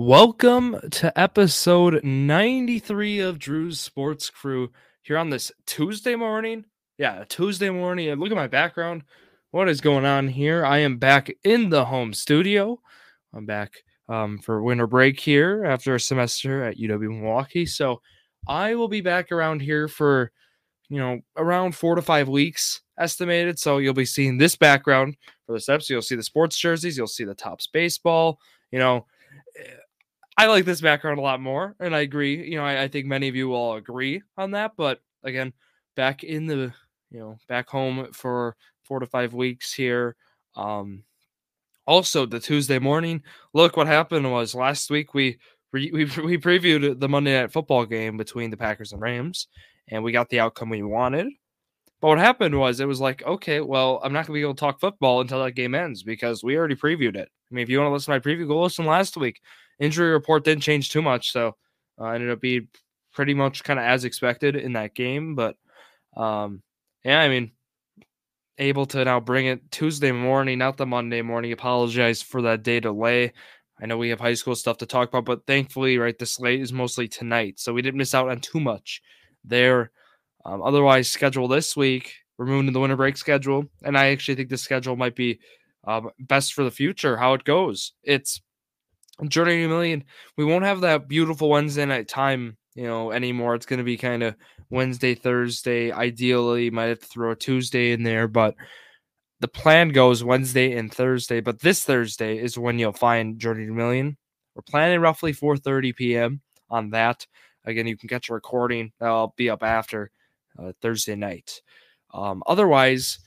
Welcome to episode 93 of Drew's Sports Crew here on this Tuesday morning. Yeah, Tuesday morning. And look at my background. What is going on here? I am back in the home studio. I'm back um, for winter break here after a semester at UW Milwaukee. So I will be back around here for, you know, around four to five weeks estimated. So you'll be seeing this background for the steps. You'll see the sports jerseys. You'll see the tops baseball. You know, I like this background a lot more, and I agree. You know, I, I, think many of you will agree on that. But again, back in the you know back home for four to five weeks here. Um, also, the Tuesday morning. Look, what happened was last week we we we previewed the Monday Night Football game between the Packers and Rams, and we got the outcome we wanted. But what happened was it was like, okay, well, I'm not gonna be able to talk football until that game ends because we already previewed it. I mean, if you want to listen to my preview, go listen last week injury report didn't change too much, so uh, ended up being pretty much kind of as expected in that game. But um, yeah, I mean, able to now bring it Tuesday morning, not the Monday morning. Apologize for that day delay. I know we have high school stuff to talk about, but thankfully, right, the slate is mostly tonight, so we didn't miss out on too much there. Um, otherwise, schedule this week, we're moving to the winter break schedule, and I actually think the schedule might be um, best for the future. How it goes, it's Journey to Million, we won't have that beautiful Wednesday night time, you know, anymore. It's going to be kind of Wednesday, Thursday. Ideally, might have to throw a Tuesday in there, but the plan goes Wednesday and Thursday. But this Thursday is when you'll find Journey to Million. We're planning roughly 4:30 p.m. on that. Again, you can catch a recording. That'll be up after uh, Thursday night. Um, otherwise,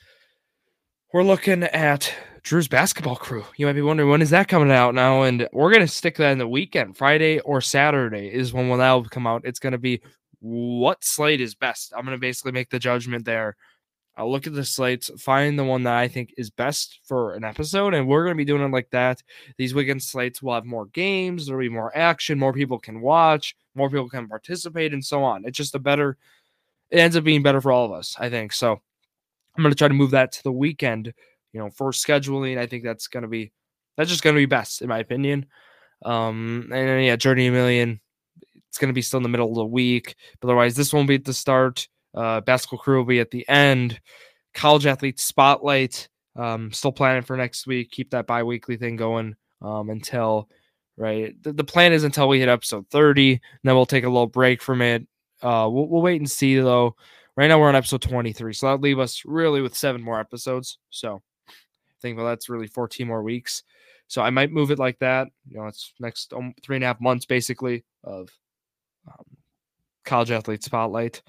we're looking at Drew's basketball crew. You might be wondering when is that coming out now, and we're gonna stick that in the weekend. Friday or Saturday is when that will come out. It's gonna be what slate is best. I'm gonna basically make the judgment there. I'll look at the slates, find the one that I think is best for an episode, and we're gonna be doing it like that. These weekend slates will have more games, there'll be more action, more people can watch, more people can participate, and so on. It's just a better. It ends up being better for all of us, I think. So I'm going to try to move that to the weekend, you know, for scheduling. I think that's going to be that's just going to be best in my opinion. Um, and yeah, Journey a Million, it's going to be still in the middle of the week. But otherwise, this won't be at the start. Uh, basketball crew will be at the end. College athlete spotlight. Um, still planning for next week. Keep that bi-weekly thing going um, until right. The, the plan is until we hit episode 30. then we'll take a little break from it. Uh, we'll, we'll wait and see though. Right now we're on episode 23, so that'll leave us really with seven more episodes. So think well that's really 14 more weeks. So I might move it like that. You know, it's next um, three and a half months basically of um, college athlete spotlight,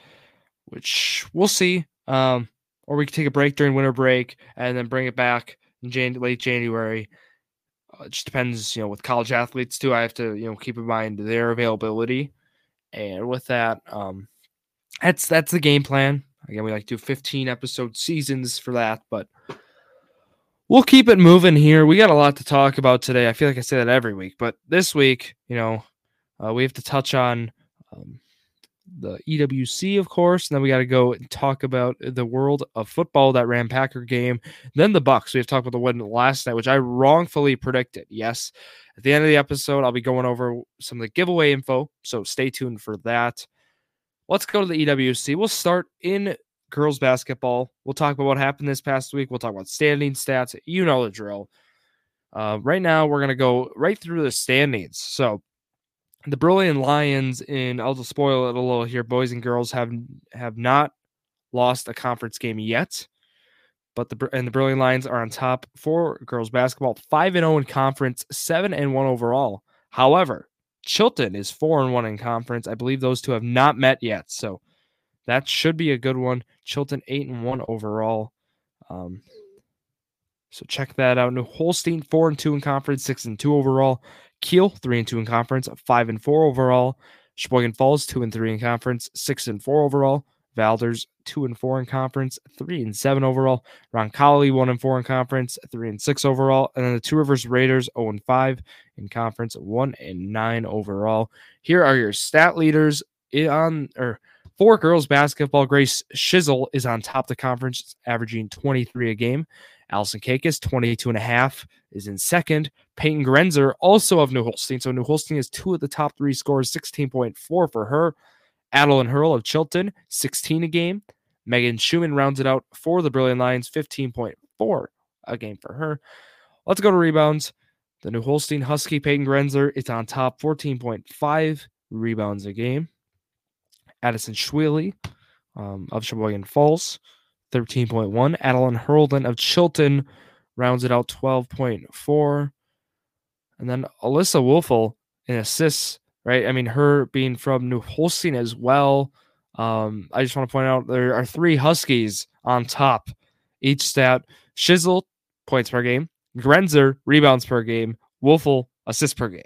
which we'll see. Um, or we could take a break during winter break and then bring it back in Jan- late January. Uh, it just depends, you know, with college athletes too. I have to, you know, keep in mind their availability. And with that, um, that's that's the game plan. Again, we like to do 15 episode seasons for that, but we'll keep it moving here. We got a lot to talk about today. I feel like I say that every week, but this week, you know, uh, we have to touch on um, the EWC, of course, and then we got to go and talk about the world of football, that Ram Packer game, then the Bucks. We have talked about the win last night, which I wrongfully predicted. Yes, at the end of the episode, I'll be going over some of the giveaway info, so stay tuned for that let's go to the EWC. We'll start in girls basketball. We'll talk about what happened this past week. We'll talk about standing stats. You know the drill. Uh, right now, we're going to go right through the standings. So, the Brillion Lions in I'll just spoil it a little here. Boys and girls have have not lost a conference game yet, but the and the Brillion Lions are on top for girls basketball, five and zero oh in conference, seven and one overall. However, Chilton is four and one in conference. I believe those two have not met yet, so that should be a good one. Chilton eight and one overall. Um, so check that out. New Holstein four and two in conference, six and two overall. Kiel three and two in conference, five and four overall. Sheboygan Falls two and three in conference, six and four overall. Valders two and four in conference, three and seven overall. Roncalli one and four in conference, three and six overall, and then the Two Rivers Raiders zero and five in conference, one and nine overall. Here are your stat leaders on or for girls basketball. Grace Shizzle is on top of the conference, averaging 23 a game. Allison Kakis, 22 and a half, is in second. Peyton Grenzer, also of New Holstein. So New Holstein is two of the top three scores, 16.4 for her. Adeline Hurl of Chilton, 16 a game. Megan Schumann rounds it out for the Brillion Lions, 15.4 a game for her. Let's go to rebounds. The New Holstein Husky Peyton Grenzer is on top, 14.5 rebounds a game. Addison Schwely um, of Sheboygan Falls, 13.1. Adeline Hurlden of Chilton rounds it out 12.4. And then Alyssa Wolfel in assists, right? I mean, her being from New Holstein as well. Um, I just want to point out there are three Huskies on top. Each stat Shizzle, points per game, Grenzer, rebounds per game, Wolfel, assists per game.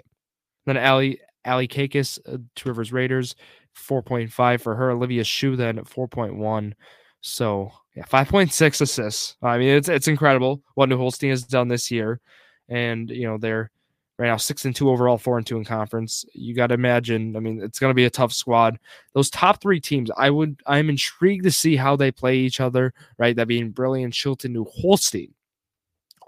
Then Ali Ali Kakis, uh, Two Rivers Raiders, 4.5 for her. Olivia Shu then 4.1. So yeah, 5.6 assists. I mean, it's it's incredible what New Holstein has done this year. And you know, they're right now six and two overall, four and two in conference. You got to imagine. I mean, it's going to be a tough squad. Those top three teams, I would, I'm intrigued to see how they play each other. Right, that being Brillion, Chilton, New Holstein.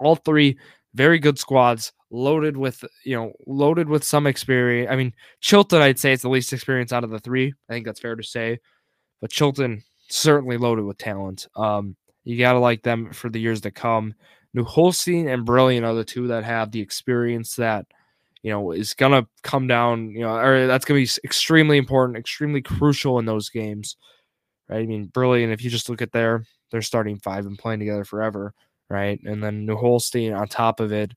All three very good squads, loaded with you know, loaded with some experience. I mean, Chilton, I'd say it's the least experience out of the three. I think that's fair to say. But Chilton certainly loaded with talent. Um, you gotta like them for the years to come. New Holstein and Brillion are the two that have the experience that you know is gonna come down. You know, or that's gonna be extremely important, extremely crucial in those games. Right? I mean, Brillion. If you just look at their they're starting five and playing together forever, right? And then New Holstein on top of it,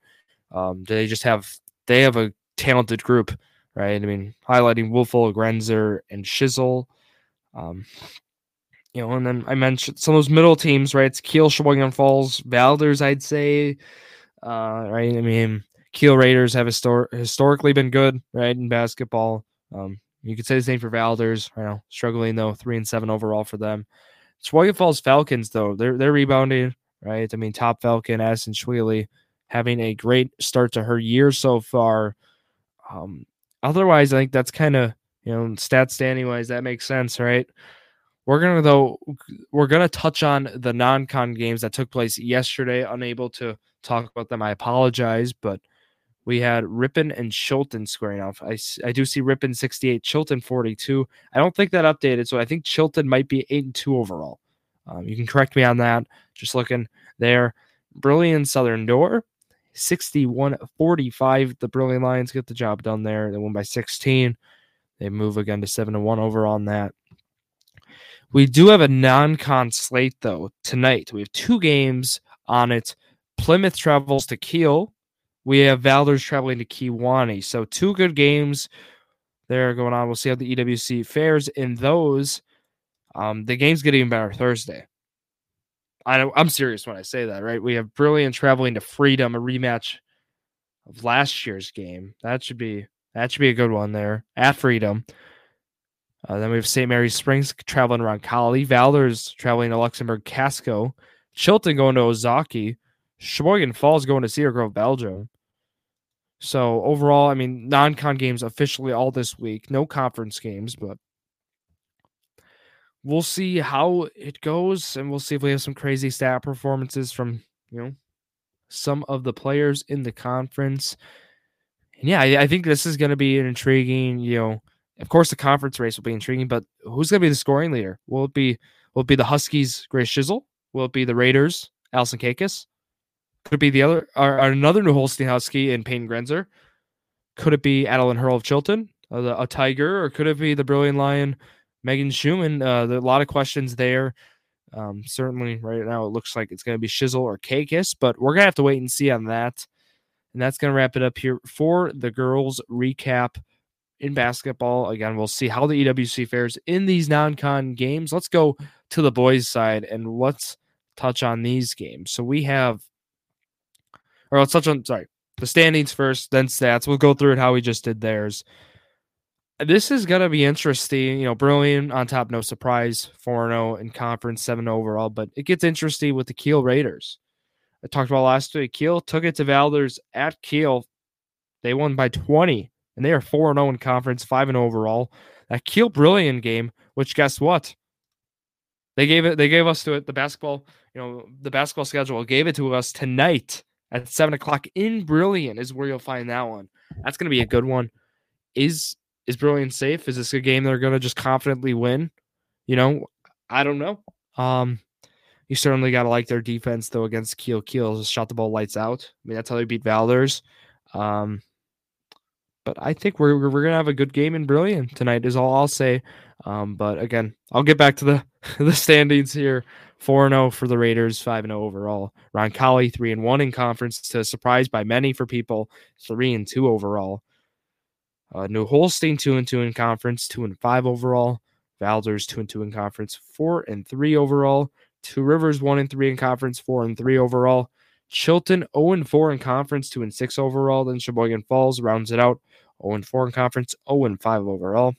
um, they just have they have a talented group, right? I mean, highlighting Wolfel, Grenzer, and Shizzle. Um, you know, and then I mentioned some of those middle teams, right? It's Kiel, Sheboygan Falls, Valders, I'd say. Uh, right. I mean, Kiel Raiders have histor- historically been good, right, in basketball. Um, you could say the same for Valders. You know, struggling though, three and seven overall for them. Sheboygan Falls Falcons, though, they're they're rebounding, right? I mean, top Falcon, Addison Schwely, having a great start to her year so far. Um, otherwise, I think that's kind of you know, stat standing wise, that makes sense, right? We're gonna though we're gonna touch on the non-con games that took place yesterday. Unable to talk about them. I apologize, but we had Ripon and Chilton squaring off. I, I do see Ripon 68, Chilton 42. I don't think that updated, so I think Chilton might be 8 and 2 overall. Um, you can correct me on that. Just looking there. Brillion Southern Door 61 45. The Brillion Lions get the job done there. They won by 16. They move again to 7 and 1 over on that. We do have a non con slate, though, tonight. We have two games on it. Plymouth travels to Kiel. We have Valders traveling to Kewaunee. So, two good games there going on. We'll see how the EWC fares in those. Um, the games getting better Thursday. I I'm serious when I say that, right? We have Brillion traveling to Freedom, a rematch of last year's game. That should be that should be a good one there at Freedom. Uh, then we have St. Mary's Springs traveling Roncalli, Valders traveling to Luxemburg Casco, Chilton going to Ozaukee. Sheboygan Falls going to Cedar Grove, Belgium. So overall, I mean, non-con games officially all this week. No conference games, but we'll see how it goes, and we'll see if we have some crazy stat performances from you know some of the players in the conference. And yeah, I, I think this is going to be an intriguing, you know of course, the conference race will be intriguing, but who's going to be the scoring leader? Will it be will it be the Huskies, Grace Shizzle? Will it be the Raiders, Allison Kakis? Could it be the other or, or another New Holstein Husky in Payne Grenzer? Could it be Adeline Hurl of Chilton, uh, a, a Tiger, or could it be the Brillion Lion, Megan Schumann? Uh, there are a lot of questions there. Um, certainly, right now it looks like it's going to be Shizzle or Kakis, but we're gonna have to wait and see on that. And that's going to wrap it up here for the girls recap in basketball. Again, we'll see how the EWC fares in these non con games. Let's go to the boys' side and let's touch on these games. So we have, or let's touch on, sorry, the standings first, then stats. We'll go through it how we just did theirs. This is going to be interesting. You know, Brillion on top, no surprise, 4 0 in conference, 7 overall, but it gets interesting with the Kiel Raiders. I talked about last week. Kiel took it to Valders at Kiel. They won by 20 and they are 4 0 in conference, 5 0 overall. That Kiel Brillion game, which guess what? They gave it. They gave us to it. The basketball, you know, the basketball schedule gave it to us tonight at seven o'clock in Brillion is where you'll find that one. That's going to be a good one. Is is Brillion safe? Is this a game they're going to just confidently win? You know, I don't know. Um, you certainly got to like their defense though against Kiel. Kiel just shot the ball lights out. I mean, that's how they beat Valders. Um, but I think we're we're gonna have a good game in Brillion tonight. Is all I'll say. Um, but again, I'll get back to the the standings here. Four and zero oh for the Raiders, five and zero oh overall. Roncalli three and one in conference, to surprise by many for people. Three and two overall. Uh, New Holstein two and two in conference, two and five overall. Valders two and two in conference, four and three overall. Two Rivers one and three in conference, four and three overall. Chilton 0 and 4 in conference, 2 and 6 overall. Then Sheboygan Falls rounds it out 0 and 4 in conference, 0 and 5 overall.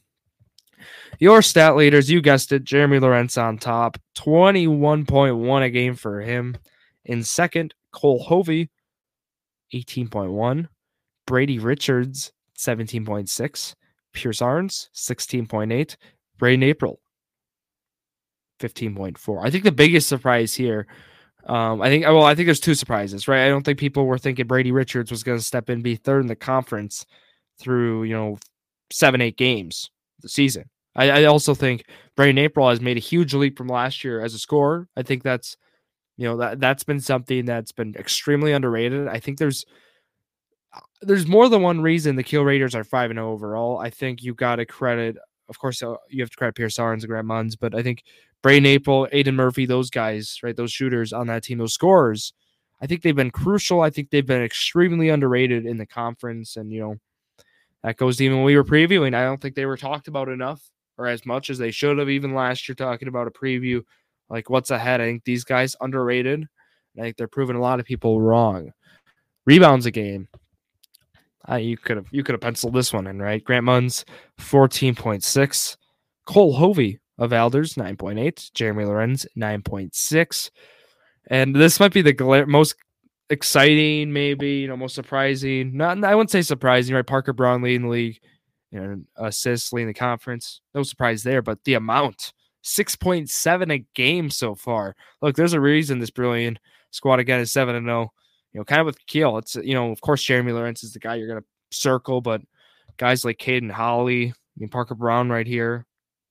Your stat leaders, you guessed it, Jeremy Lorenz on top, 21.1 a game for him. In second, Cole Hovey, 18.1. Brady Richards, 17.6. Pierce Arns, 16.8. Braden April, 15.4. I think the biggest surprise here um, I think well, I think there's two surprises, right? I don't think people were thinking Brady Richards was going to step in, be third in the conference through you know seven, eight games the season. I, I also think Braden April has made a huge leap from last year as a scorer. I think that's you know that that's been something that's been extremely underrated. I think there's there's more than one reason the Kiel Raiders are five and zero oh overall. I think you got to credit, of course, uh, you have to credit Pierce Arns and Grant Munns, but I think Braden April, Aiden Murphy, those guys, right? Those shooters on that team, those scorers. I think they've been crucial. I think they've been extremely underrated in the conference. And, you know, that goes even when we were previewing. I don't think they were talked about enough or as much as they should have, even last year, talking about a preview, like what's ahead. I think these guys underrated. I think they're proving a lot of people wrong. Rebounds a game. Uh, you could have you could have penciled this one in, right? Grant Munns, 14.6. Cole Hovey, of Valders, 9.8. Jeremy Lorenz, 9.6. And this might be the gla- most exciting, maybe, you know, most surprising. Not, I wouldn't say surprising, right? Parker Brown leading the league, you know, assists leading the conference. No surprise there, but the amount 6.7 a game so far. Look, there's a reason this Brillion squad again is 7 and 0. You know, kind of with Kiel, it's, you know, of course, Jeremy Lawrence is the guy you're to circle, but guys like Caden Holly, I mean, Parker Brown right here.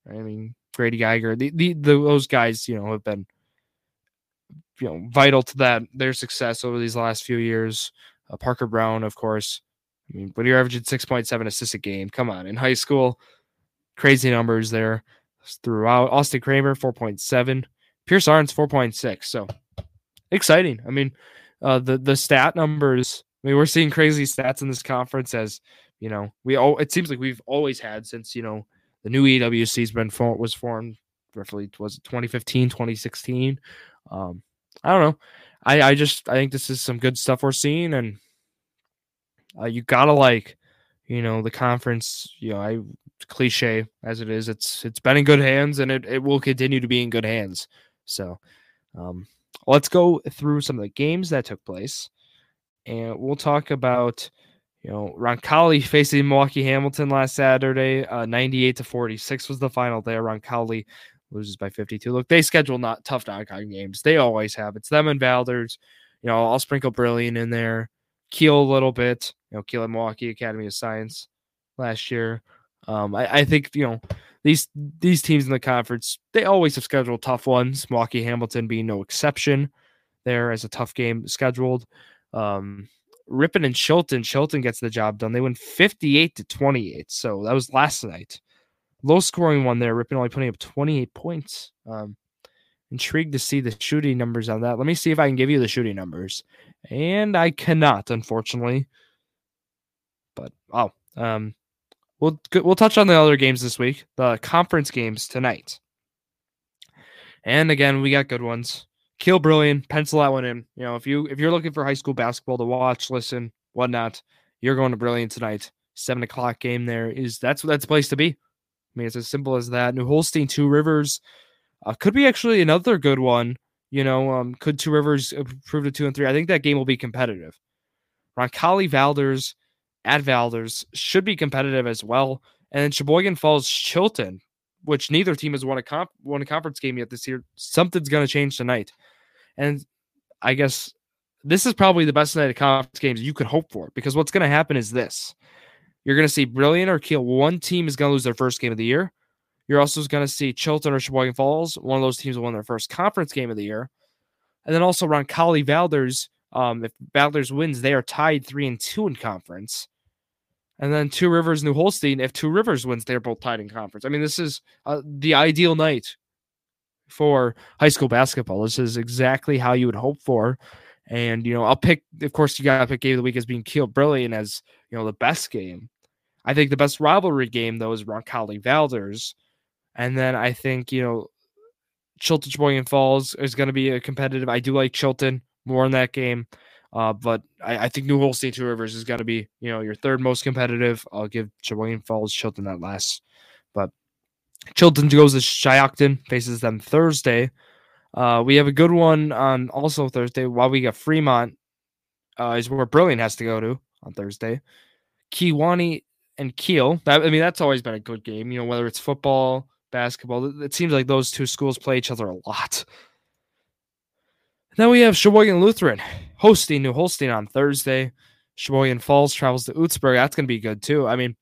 I mean, Grady Geiger, the, the, the, those guys, you know, have been you know vital to that their success over these last few years. Uh, Parker Brown, of course. I mean, but you're averaging six point seven assists a game. Come on, in high school, crazy numbers there throughout. Austin Kramer four point seven, Pierce Arns four point six. So exciting. I mean, uh, the the stat numbers. I mean, we're seeing crazy stats in this conference as you know we all. It seems like we've always had since you know the new EWC's been formed, was formed roughly was it 2015, 2016. Um, I don't know. I I just I think this is some good stuff we're seeing, and uh, you gotta like, you know, the conference. You know, I cliche as it is, it's it's been in good hands, and it it will continue to be in good hands. So, um, let's go through some of the games that took place, and we'll talk about you know, Roncalli facing Milwaukee Hamilton last Saturday, uh, 98 to 46 was the final there. Roncalli loses by 52. Look, they schedule not tough knockout games. They always have. It's them and Valders. You know, I'll sprinkle Brillion in there. Kiel a little bit. You know, Kiel and Milwaukee Academy of Science last year. Um, I, I think you know these these teams in the conference they always have scheduled tough ones. Milwaukee Hamilton being no exception. There as a tough game scheduled. Um, and Chilton. Chilton gets the job done. They win 58 to 28. So that was last night. Low scoring one there. Ripon only putting up 28 points. Um, intrigued to see the shooting numbers on that. Let me see if I can give you the shooting numbers. And I cannot, unfortunately. But oh, um, we'll we'll touch on the other games this week. The conference games tonight. And again, we got good ones. Kiel Brillion, pencil that one in. You know, if you if you're looking for high school basketball to watch, listen, whatnot, you're going to Brillion tonight. Seven o'clock game there is that's that's a place to be. I mean, it's as simple as that. New Holstein, Two Rivers, uh, could be actually another good one. You know, um, could Two Rivers improve to two and three? I think that game will be competitive. Roncalli Valders at Valders should be competitive as well. And then Sheboygan Falls Chilton which neither team has won a comp won a conference game yet this year. Something's going to change tonight, and I guess this is probably the best night of conference games you could hope for because what's going to happen is this: you're going to see Brillion or Kiel. One team is going to lose their first game of the year. You're also going to see Chilton or Sheboygan Falls. One of those teams will win their first conference game of the year, and then also Roncalli Valders. Um, if Valders wins, they are tied three and two in conference. And then Two Rivers, New Holstein. If Two Rivers wins, they're both tied in conference. I mean, this is uh, the ideal night for high school basketball. This is exactly how you would hope for. And, you know, I'll pick, of course, you got to pick game of the week as being Kiel Brillion as, you know, the best game. I think the best rivalry game, though, is Roncalli Valders. And then I think, you know, Chilton Sheboygan Falls is going to be a competitive. I do like Chilton more in that game. Uh, but I, I, think New Holstein Two Rivers is got to be, you know, your third most competitive. I'll give Sheboygan Falls Chilton that last. But Chilton goes to Shiocton, faces them Thursday. Uh, we have a good one on also Thursday. While we got Fremont, uh, is where Brillion has to go to on Thursday. Kewaunee and Kiel. That, I mean, that's always been a good game. You know, whether it's football, basketball, it seems like those two schools play each other a lot. Then we have Sheboygan Lutheran hosting New Holstein on Thursday. Sheboygan Falls travels to Oostburg. That's going to be good too. I mean,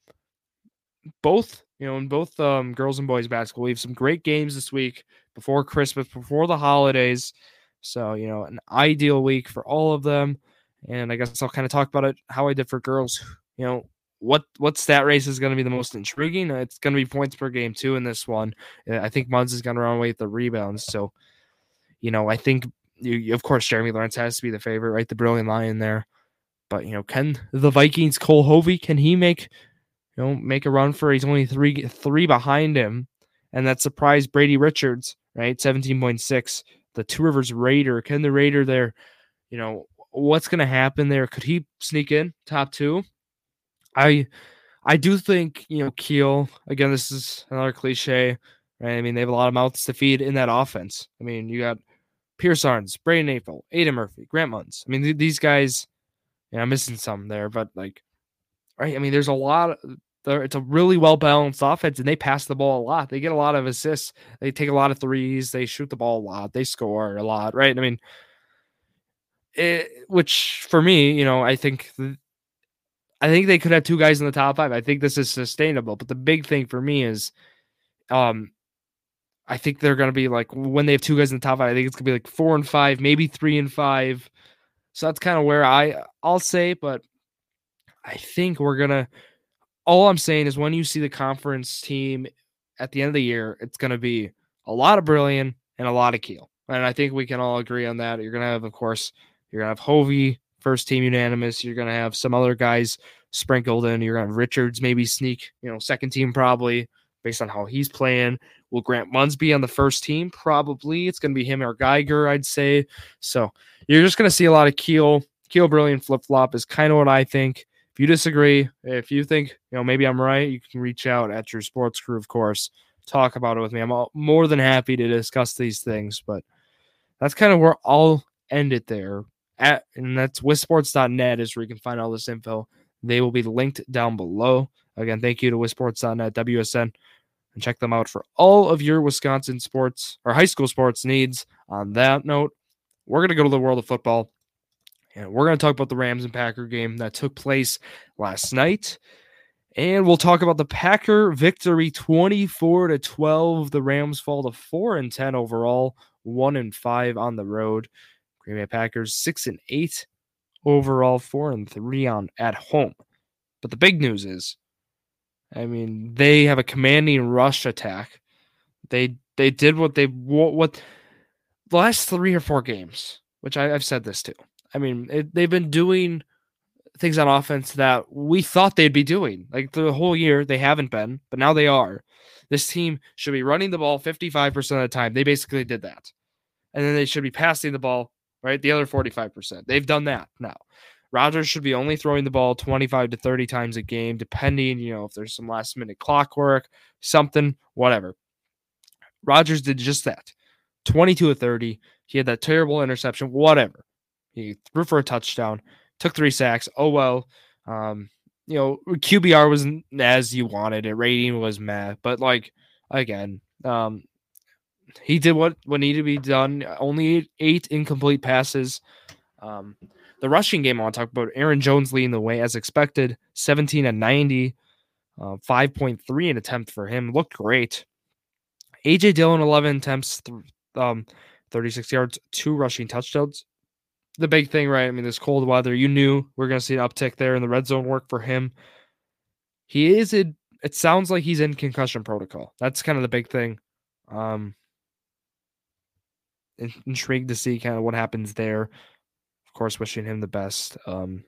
both, you know, in both um, girls and boys basketball, we have some great games this week before Christmas, before the holidays. So, you know, an ideal week for all of them. And I guess I'll kind of talk about it how I did for girls. You know, what what stat race is going to be the most intriguing? It's going to be points per game too in this one. I think Munns is going to run away with the rebounds. So, you know, I think you, of course, Jeremy Lawrence has to be the favorite, right? The Brillion lion there. But you know, can the Vikings Cole Hovey can he make you know make a run for? He's only three three behind him, and that surprised Brady Richards, right? Seventeen point six. The Two Rivers Raider. Can the Raider there? You know what's going to happen there? Could he sneak in top two? I I do think you know Kiel again. This is another cliche, right? I mean, they have a lot of mouths to feed in that offense. I mean, you got Pierce Arns, Braden April, Aiden Murphy, Grant Munns. I mean, th- these guys, yeah, I'm missing some there, but like, right? I mean, there's a lot. Of, it's a really well balanced offense, and they pass the ball a lot. They get a lot of assists. They take a lot of threes. They shoot the ball a lot. They score a lot, right? I mean, it, which for me, you know, I think. I think they could have two guys in the top five. I think this is sustainable. But the big thing for me is um I think they're going to be like when they have two guys in the top five. I think it's going to be like four and five, maybe three and five. So that's kind of where I I'll say, but I think we're gonna. All I'm saying is when you see the conference team at the end of the year, it's to be a lot of Brillion and a lot of Kiel, and I think we can all agree on that. You're to have, of course, you're to have Hovey first team unanimous. You're to have some other guys sprinkled in. You're to have Richards maybe sneak, you know, second team probably based on how he's playing. Will Grant Munns be on the first team? Probably. It's going to be him or Geiger, I'd say. So you're just going to see a lot of Kiel. Kiel Brillion flip flop is kind of what I think. If you disagree, if you think, you know, maybe I'm right, you can reach out at your sports crew, of course. Talk about it with me. I'm all, more than happy to discuss these things, but that's kind of where I'll end it there. At, and that's wisports.net is where you can find all this info. They will be linked down below. Again, thank you to wisports.net, WSN and check them out for all of your Wisconsin sports or high school sports needs. On that note, we're going to go to the world of football and we're going to talk about the Rams and Packer game that took place last night. And we'll talk about the Packer victory 24 to 12. The Rams fall to 4 and 10 overall, 1 and 5 on the road. Green Bay Packers 6 and 8 overall, 4 and 3 on at home. But the big news is I mean, they have a commanding rush attack. They they did what they what, what the last three or four games, which I, have said this too. I mean, it, they've been doing things on offense that we thought they'd be doing. Like the whole year, they haven't been, but now they are. This team should be running the ball 55% of the time. They basically did that. And then they should be passing the ball, right? The other 45%. They've done that now. Rodgers should be only throwing the ball 25 to 30 times a game, depending, you know, if there's some last minute clockwork, something, whatever. Rodgers did just that 22 to 30. He had that terrible interception, whatever. He threw for a touchdown, took three sacks. Oh, well. Um, you know, QBR wasn't as you wanted it. Rating was meh, but like again. Um, he did what what needed to be done. Only eight incomplete passes. Um, the rushing game I want to talk about. Aaron Jones leading the way as expected, 17 and 90, uh, 5.3 an attempt for him. Looked great. AJ Dillon 11 attempts, th- um, 36 yards, two rushing touchdowns. The big thing, right? I mean, this cold weather, you knew we are going to see an uptick there in the red zone work for him. He is in, it sounds like he's in concussion protocol. That's kind of the big thing. Um, intrigued to see kind of what happens there. Of course, wishing him the best. Um,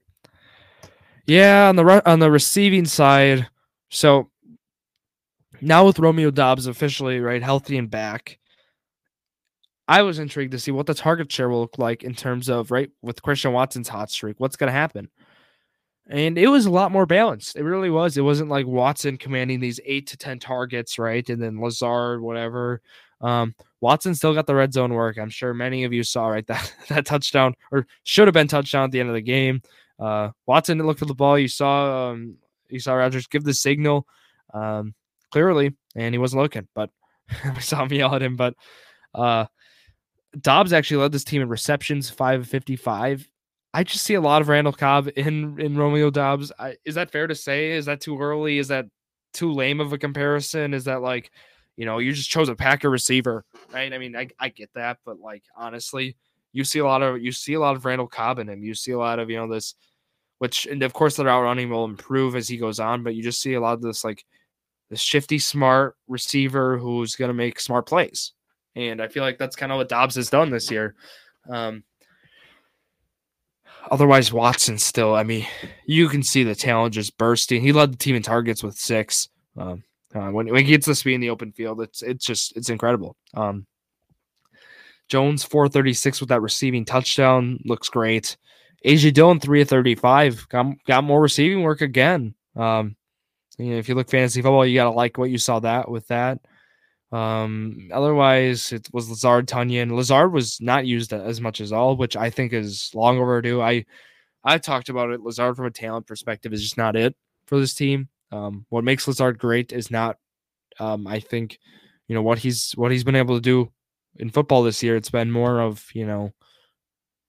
yeah, on the re- on the receiving side, so now with Romeo Doubs officially right healthy and back, I was intrigued to see what the target share will look like in terms of right with Christian Watson's hot streak. What's going to happen? And it was a lot more balanced. It really was. It wasn't like Watson commanding these eight to ten targets, right? And then Lazard, whatever. Um, Watson still got the red zone work. I'm sure many of you saw right that that touchdown or should have been touchdown at the end of the game. Uh, Watson didn't look for the ball. You saw um, you saw Rodgers give the signal um, clearly, and he wasn't looking. But we saw him yell at him. But uh, Doubs actually led this team in receptions, five fifty five. I just see a lot of Randall Cobb in in Romeo Doubs. I, is that fair to say? Is that too early? Is that too lame of a comparison? Is that like, you know, you just chose a Packer receiver, right? I mean, I, I get that, but like honestly, you see a lot of you see a lot of Randall Cobb in him. You see a lot of you know this, which and of course the route running will improve as he goes on, but you just see a lot of this like this shifty, smart receiver who's going to make smart plays, and I feel like that's kind of what Doubs has done this year. Um, Otherwise, Watson still, I mean, you can see the talent just bursting. He led the team in targets with six. Um, uh, when, when he gets the speed in the open field, it's it's just it's incredible. Um, Jones 436 with that receiving touchdown looks great. AJ Dillon 3 of 35 got, got more receiving work again. Um, you know, if you look fantasy football, you gotta like what you saw that with that. Um, otherwise, it was Lazard Tonyan. Lazard was not used as much as all, which I think is long overdue. I I talked about it. Lazard, from a talent perspective, is just not it for this team. Um, what makes Lazard great is not, um, I think, you know what he's what he's been able to do in football this year. It's been more of you know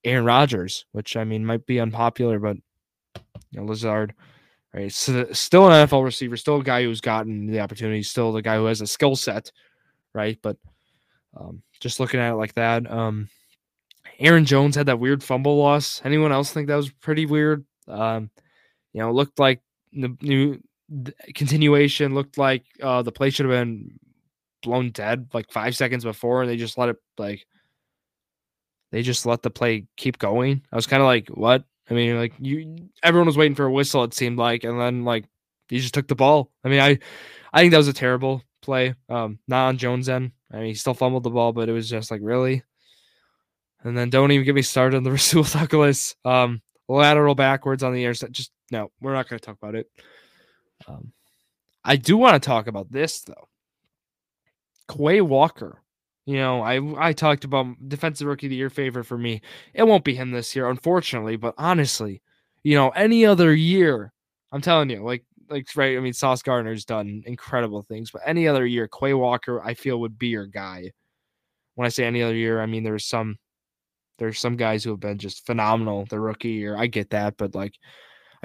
Aaron Rodgers, which I mean might be unpopular, but you know Lazard, right? So, still an NFL receiver, still a guy who's gotten the opportunity, still the guy who has a skill set right? But um, just looking at it like that, um, Aaron Jones had that weird fumble loss. Anyone else think that was pretty weird? Um, you know, looked like the new continuation looked like uh, the play should have been blown dead like five seconds before, and they just let it like they just let the play keep going. I was kind of like, what? I mean, like you, everyone was waiting for a whistle. It seemed like, and then like he just took the ball. I mean, I, I think that was a terrible play. Um, not on Jones' end. I mean, he still fumbled the ball, but it was just like really. And then don't even get me started on the Rasul Douglas um, lateral backwards on the intercept. Just no, we're not going to talk about it. Um, I do want to talk about this though. Quay Walker. You know, I I talked about defensive rookie of the year favorite for me. It won't be him this year, unfortunately. But honestly, you know, any other year, I'm telling you, like like right. I mean, Sauce Gardner's done incredible things, but any other year, Quay Walker, I feel would be your guy. When I say any other year, I mean there's some there's some guys who have been just phenomenal the rookie year. I get that, but like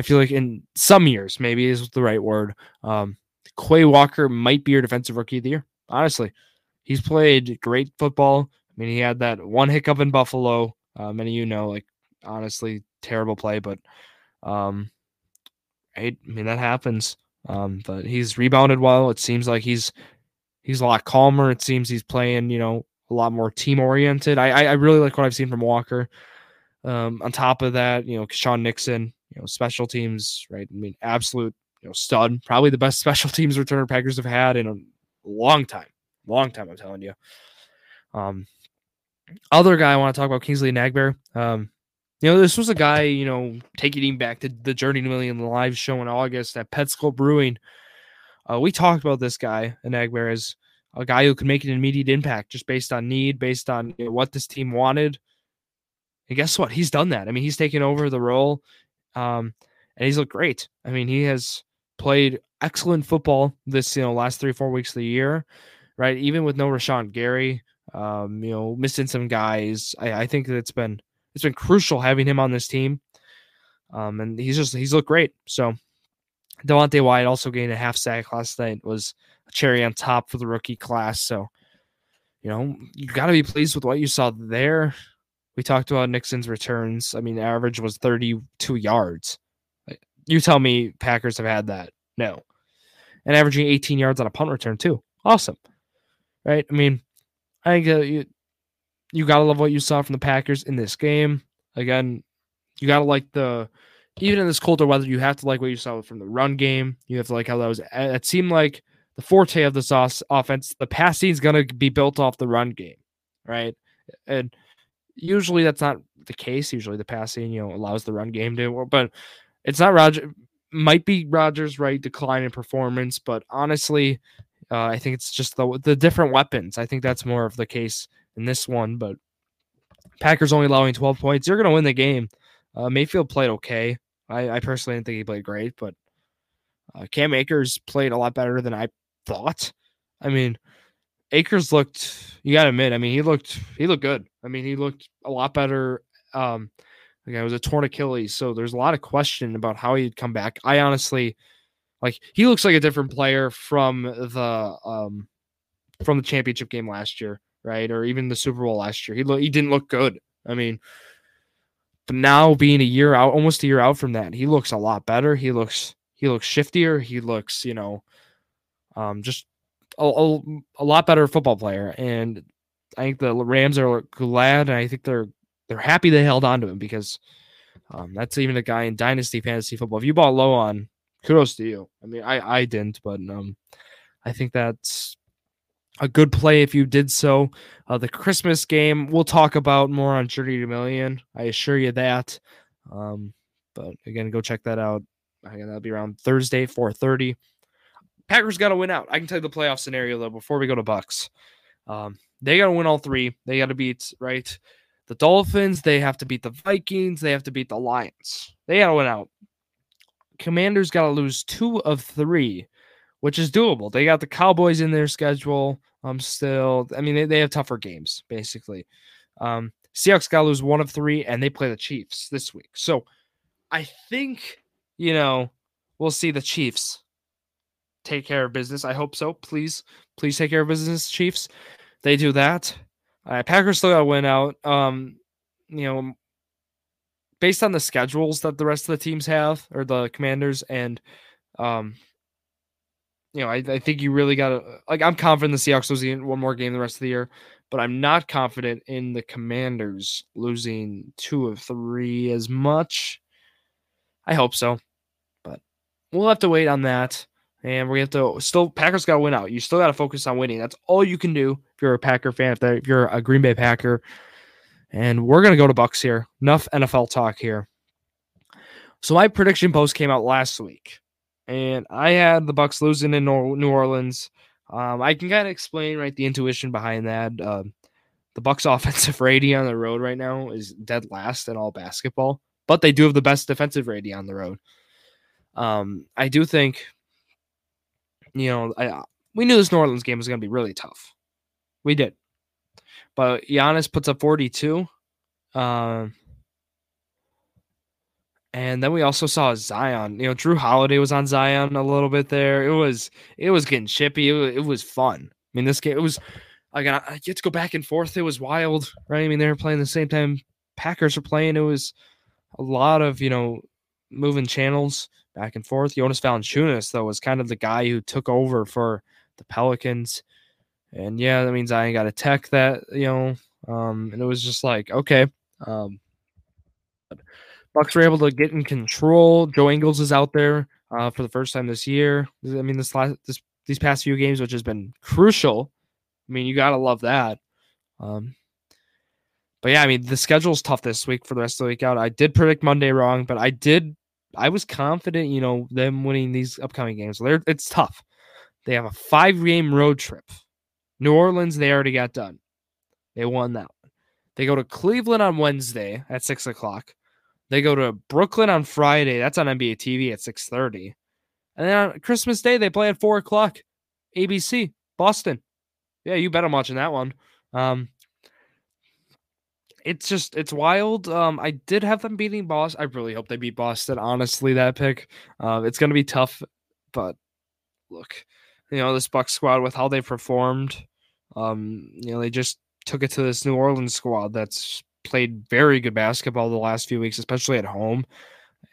I feel like in some years, maybe is the right word. Um, Quay Walker might be your defensive rookie of the year. Honestly, he's played great football. I mean, he had that one hiccup in Buffalo. Uh, many of you know, like honestly, terrible play, but um, right? I mean, that happens. Um, but he's rebounded well. It seems like he's he's a lot calmer. It seems he's playing, you know, a lot more team oriented. I, I, I really like what I've seen from Walker. Um, on top of that, you know, Sean Nixon, you know, special teams, right? I mean, absolute, you know, stud. Probably the best special teams returner Packers have had in a long time. Long time, I'm telling you. Um, other guy I want to talk about, Kingsley Enagbare. Um, you know, this was a guy, you know, taking him back to the Journey to Million live show in August at Pet Brewing. Uh, we talked about this guy, Enagbare, as a guy who could make an immediate impact just based on need, based on you know, what this team wanted. And guess what? He's done that. I mean, he's taken over the role, um, and he's looked great. I mean, he has played excellent football this you know last three four weeks of the year. right? Even with no Rashan Gary, um, you know, missing some guys. I, I think that it's been it's been crucial having him on this team. Um, and he's just he's looked great. So Devonte Wyatt also gained a half sack last night. Was a cherry on top for the rookie class. So, you know, you got to be pleased with what you saw there. We talked about Nixon's returns. I mean, average was 32 yards. You tell me Packers have had that. No. And averaging 18 yards on a punt return, too. Awesome. Right? I mean, I think uh, you, you got to love what you saw from the Packers in this game. Again, you got to like the, even in this colder weather, you have to like what you saw from the run game. You have to like how that was, it seemed like the forte of this offense, the passing is going to be built off the run game, right? And usually that's not the case. Usually the passing, you know, allows the run game to, but it's not Roger. Might be Rodgers right decline in performance, but honestly, uh, I think it's just the the different weapons. I think that's more of the case in this one. But Packers only allowing 12 points. You're going to win the game. Uh, Mayfield played okay. I, I, personally didn't think he played great, but uh, Cam Akers played a lot better than I thought. I mean, Akers looked. You got to admit. I mean, he looked. He looked good. I mean, he looked a lot better. Um, again, it was a torn Achilles, so there's a lot of question about how he'd come back. I honestly, like, he looks like a different player from the um, from the championship game last year, right, or even the Super Bowl last year. He lo- he didn't look good. I mean, but now being a year out, almost a year out from that, he looks a lot better. He looks he looks shiftier. He looks, you know, um, just a, a, a lot better football player. And I think the Rams are glad, and I think they're they're happy they held on to him because um, that's even a guy in dynasty fantasy football. If you bought low on, kudos to you. I mean, I I didn't, but um, I think that's a good play if you did so. Uh, the Christmas game we'll talk about more on Journey to Million. I assure you that. Um, but again, go check that out. Again, that'll be around Thursday, 4:30. Packers got to win out. I can tell you the playoff scenario though before we go to Bucks. Um, they got to win all three. They got to beat right the Dolphins. They have to beat the Vikings. They have to beat the Lions. They got to win out. Commanders got to lose two of three, which is doable. They got the Cowboys in their schedule. Um, still, I mean, they, they have tougher games basically. Um, Seahawks got to lose one of three, and they play the Chiefs this week. So, I think you know we'll see the Chiefs take care of business. I hope so. Please, please take care of business, Chiefs. They do that. Uh, Packers still got win out. Um, you know, based on the schedules that the rest of the teams have, or the Commanders, and um, you know, I, I think you really got to like. I'm confident the Seahawks losing one more game the rest of the year, but I'm not confident in the Commanders losing two of three as much. I hope so, but we'll have to wait on that. And we have to still Packers got to win out. You still got to focus on winning. That's all you can do if you're a Packer fan. If, if you're a Green Bay Packer, and we're gonna go to Bucks here. Enough NFL talk here. So my prediction post came out last week, and I had the Bucks losing in New Orleans. Um, I can kind of explain right the intuition behind that. Um, the Bucks' offensive rating on the road right now is dead last in all basketball, but they do have the best defensive rating on the road. Um, I do think you know, I, uh, we knew this New Orleans game was going to be really tough. We did. But Giannis puts up 42. Um, and then we also saw Zion. You know, Jrue Holiday was on Zion a little bit there. It was it was getting chippy. It was, it was fun. I mean, this game it was again. I get to go back and forth. It was wild, right? I mean, they were playing the same time Packers were playing. It was a lot of you know moving channels back and forth. Jonas Valanciunas, though, was kind of the guy who took over for the Pelicans. And yeah, that means I ain't got a tech that, you know, um, and it was just like, okay. Um, Bucks were able to get in control. Joe Ingles is out there uh, for the first time this year. I mean, this last this these past few games, which has been crucial. I mean, you gotta love that. Um, but yeah, I mean, the schedule's tough this week for the rest of the week out. I did predict Monday wrong, but I did I was confident, you know, them winning these upcoming games. They're, it's tough. They have a five game road trip. New Orleans, they already got done. They won that one. They go to Cleveland on Wednesday at six o'clock. They go to Brooklyn on Friday. That's on NBA TV at six thirty. And then on Christmas Day, they play at four o'clock. ABC, Boston. Yeah, you bet I'm watching that one. Um, it's just it's wild. Um, I did have them beating Boston. I really hope they beat Boston. Honestly, that pick. Uh, it's gonna be tough, but look, you know this Buck squad with how they performed. Um, you know they just took it to this New Orleans squad that's played very good basketball the last few weeks, especially at home,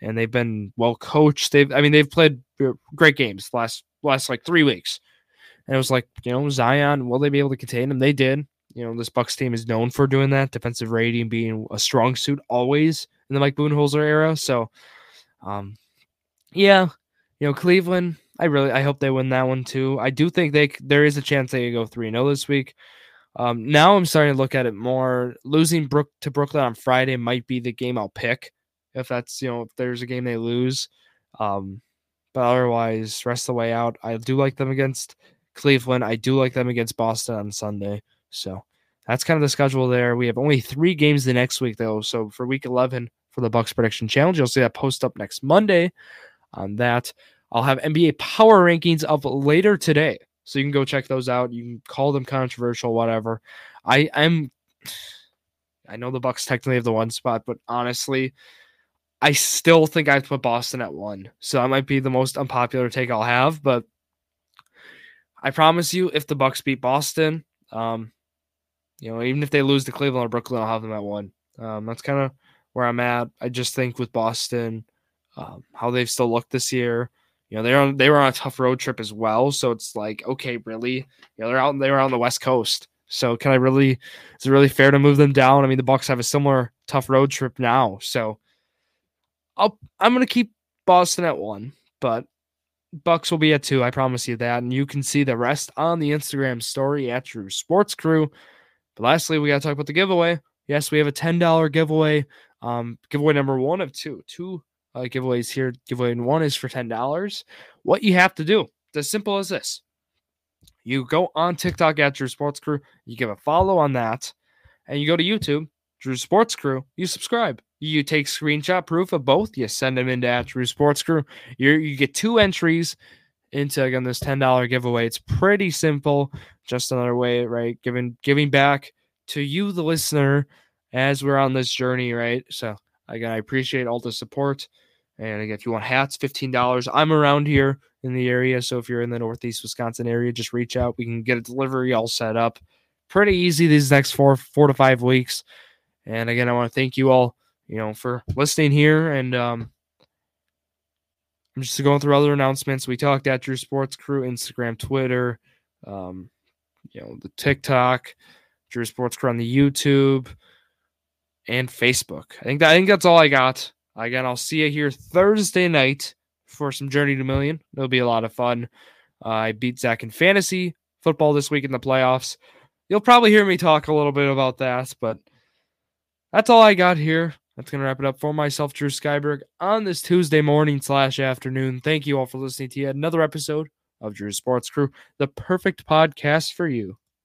and they've been well coached. They've, I mean, they've played great games last last like three weeks, and it was like you know Zion, will they be able to contain them? They did. You know, this Bucks team is known for doing that, defensive rating being a strong suit always in the Mike Budenholzer era. So, um, yeah, you know, Cleveland. I really, I hope they win that one too. I do think they there is a chance they could go three 0 this week. Um, now I'm starting to look at it more. Losing Brook to Brooklyn on Friday might be the game I'll pick if that's you know if there's a game they lose. Um, but otherwise, rest the way out, I do like them against Cleveland. I do like them against Boston on Sunday. So that's kind of the schedule there. We have only three games the next week though. So for week 11 for the Bucks prediction challenge, you'll see that post up next Monday. On that, I'll have NBA power rankings up later today. So you can go check those out. You can call them controversial, whatever. I am I know the Bucks technically have the one spot, but honestly, I still think I'd put Boston at one. So that might be the most unpopular take I'll have, but I promise you, if the Bucks beat Boston, um, you know, even if they lose to Cleveland or Brooklyn, I'll have them at one. Um, that's kind of where I'm at. I just think with Boston, um, how they've still looked this year. You know, they're on they were on a tough road trip as well. So it's like, okay, really? You know, they're out they were on the West Coast. So can I really is it really fair to move them down? I mean, the Bucks have a similar tough road trip now. So I'll I'm gonna keep Boston at one, but Bucks will be at two. I promise you that. And you can see the rest on the Instagram story at Drew Sports Crew. But lastly, we got to talk about the giveaway. Yes, we have a $10 giveaway. Um, giveaway number one of two. Two uh, giveaways here. Giveaway one is for $10. What you have to do, it's as simple as this. You go on TikTok at Drew Sports Crew, you give a follow on that, and you go to YouTube, Drew Sports Crew, you subscribe. You take screenshot proof of both. You send them into at Drew Sports Crew. you you get two entries into again this ten dollar giveaway. It's pretty simple. Just another way, right? Giving giving back to you, the listener, as we're on this journey, right? So again, I appreciate all the support. And again, if you want hats, fifteen dollars. I'm around here in the area, so if you're in the Northeast Wisconsin area, just reach out. We can get a delivery all set up. Pretty easy these next four four to five weeks. And again, I want to thank you all you know, for listening here. And um, I'm just going through other announcements. We talked at Drew Sports Crew, Instagram, Twitter, um, you know, the TikTok, Drew Sports Crew on the YouTube, and Facebook. I think that, I think that's all I got. Again, I'll see you here Thursday night for some Journey to Million. It'll be a lot of fun. Uh, I beat Zach in fantasy football this week in the playoffs. You'll probably hear me talk a little bit about that, but that's all I got here. That's going to wrap it up for myself, Drew Skyberg, on this Tuesday morning slash afternoon. Thank you all for listening to yet another episode of Drew Sports Crew, the perfect podcast for you.